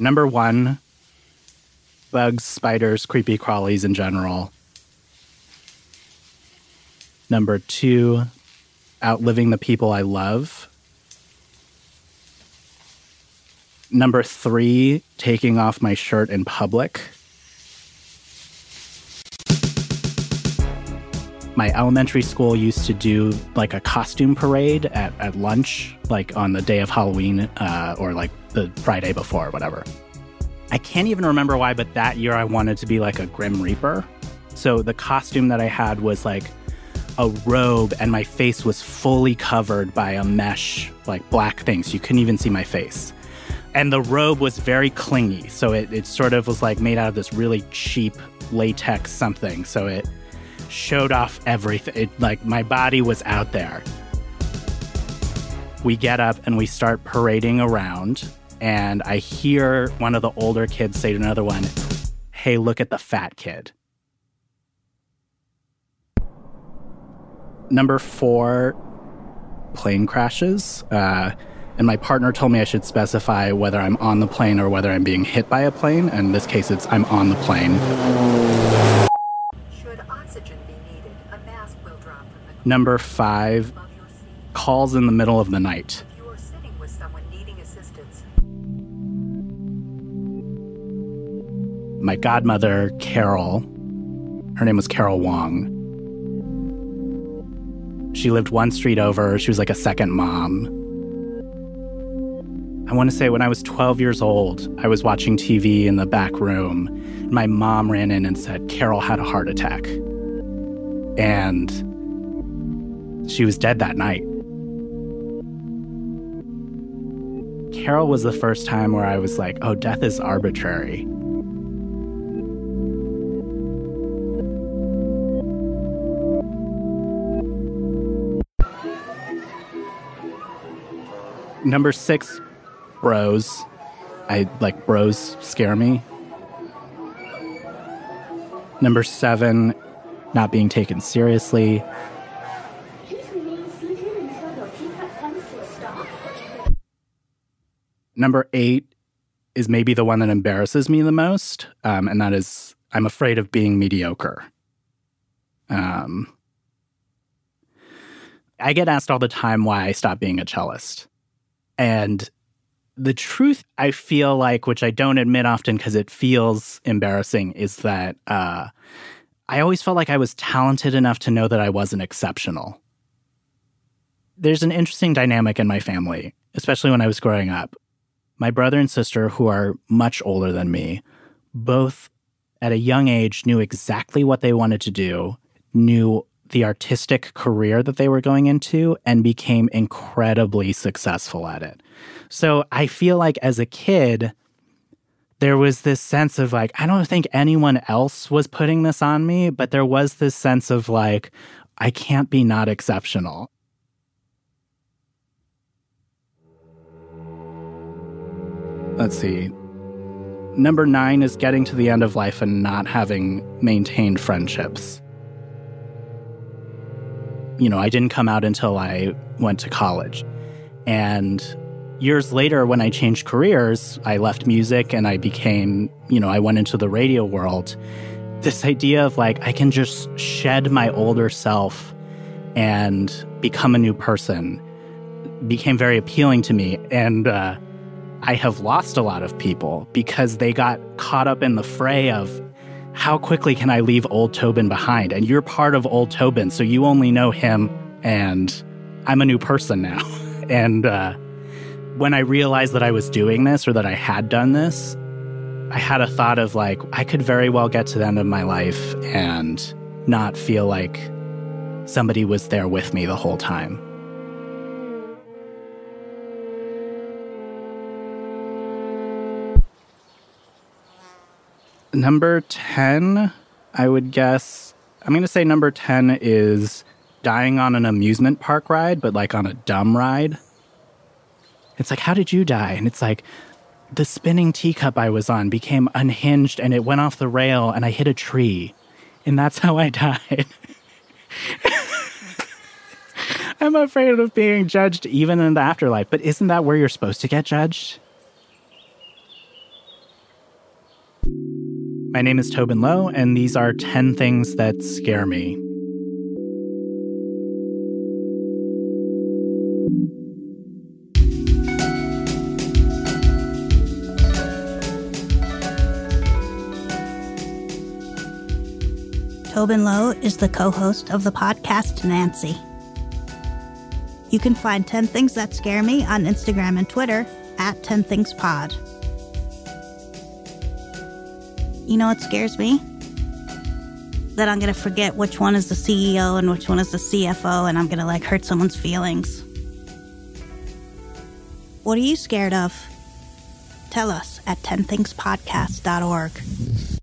Number one, bugs, spiders, creepy crawlies in general. Number two, outliving the people I love. Number three, taking off my shirt in public. My elementary school used to do like a costume parade at, at lunch, like on the day of Halloween uh, or like the Friday before, or whatever. I can't even remember why, but that year I wanted to be like a Grim Reaper. So the costume that I had was like a robe, and my face was fully covered by a mesh, like black thing. So you couldn't even see my face. And the robe was very clingy. So it, it sort of was like made out of this really cheap latex something. So it showed off everything. It, like my body was out there. We get up and we start parading around and I hear one of the older kids say to another one, Hey, look at the fat kid. Number four, plane crashes. Uh, and my partner told me I should specify whether I'm on the plane or whether I'm being hit by a plane. And in this case, it's I'm on the plane. Should oxygen be needed, a mask will drop from the Number five, above your seat. calls in the middle of the night. My godmother, Carol, her name was Carol Wong. She lived one street over. She was like a second mom. I want to say when I was 12 years old, I was watching TV in the back room. My mom ran in and said Carol had a heart attack. And she was dead that night. Carol was the first time where I was like, oh, death is arbitrary. Number six, bros. I like bros scare me. Number seven, not being taken seriously. Number eight is maybe the one that embarrasses me the most, um, and that is I'm afraid of being mediocre. Um, I get asked all the time why I stopped being a cellist. And the truth I feel like, which I don't admit often because it feels embarrassing, is that uh, I always felt like I was talented enough to know that I wasn't exceptional. There's an interesting dynamic in my family, especially when I was growing up. My brother and sister, who are much older than me, both at a young age knew exactly what they wanted to do, knew the artistic career that they were going into, and became incredibly successful at it. So I feel like as a kid, there was this sense of like, I don't think anyone else was putting this on me, but there was this sense of like, I can't be not exceptional. Let's see. Number nine is getting to the end of life and not having maintained friendships. You know, I didn't come out until I went to college. And years later, when I changed careers, I left music and I became, you know, I went into the radio world. This idea of like, I can just shed my older self and become a new person became very appealing to me. And uh, I have lost a lot of people because they got caught up in the fray of how quickly can I leave old Tobin behind? And you're part of old Tobin, so you only know him, and I'm a new person now. and uh, when I realized that I was doing this or that I had done this, I had a thought of like, I could very well get to the end of my life and not feel like somebody was there with me the whole time. Number 10, I would guess, I'm going to say number 10 is dying on an amusement park ride, but like on a dumb ride. It's like, how did you die? And it's like, the spinning teacup I was on became unhinged and it went off the rail and I hit a tree. And that's how I died. I'm afraid of being judged even in the afterlife. But isn't that where you're supposed to get judged? My name is Tobin Low, and these are 10 things that scare me. Tobin Low is the co host of the podcast Nancy. You can find 10 Things That Scare Me on Instagram and Twitter at 10 Things Pod. You know what scares me? That I'm going to forget which one is the CEO and which one is the CFO, and I'm going to like hurt someone's feelings. What are you scared of? Tell us at 10thingspodcast.org.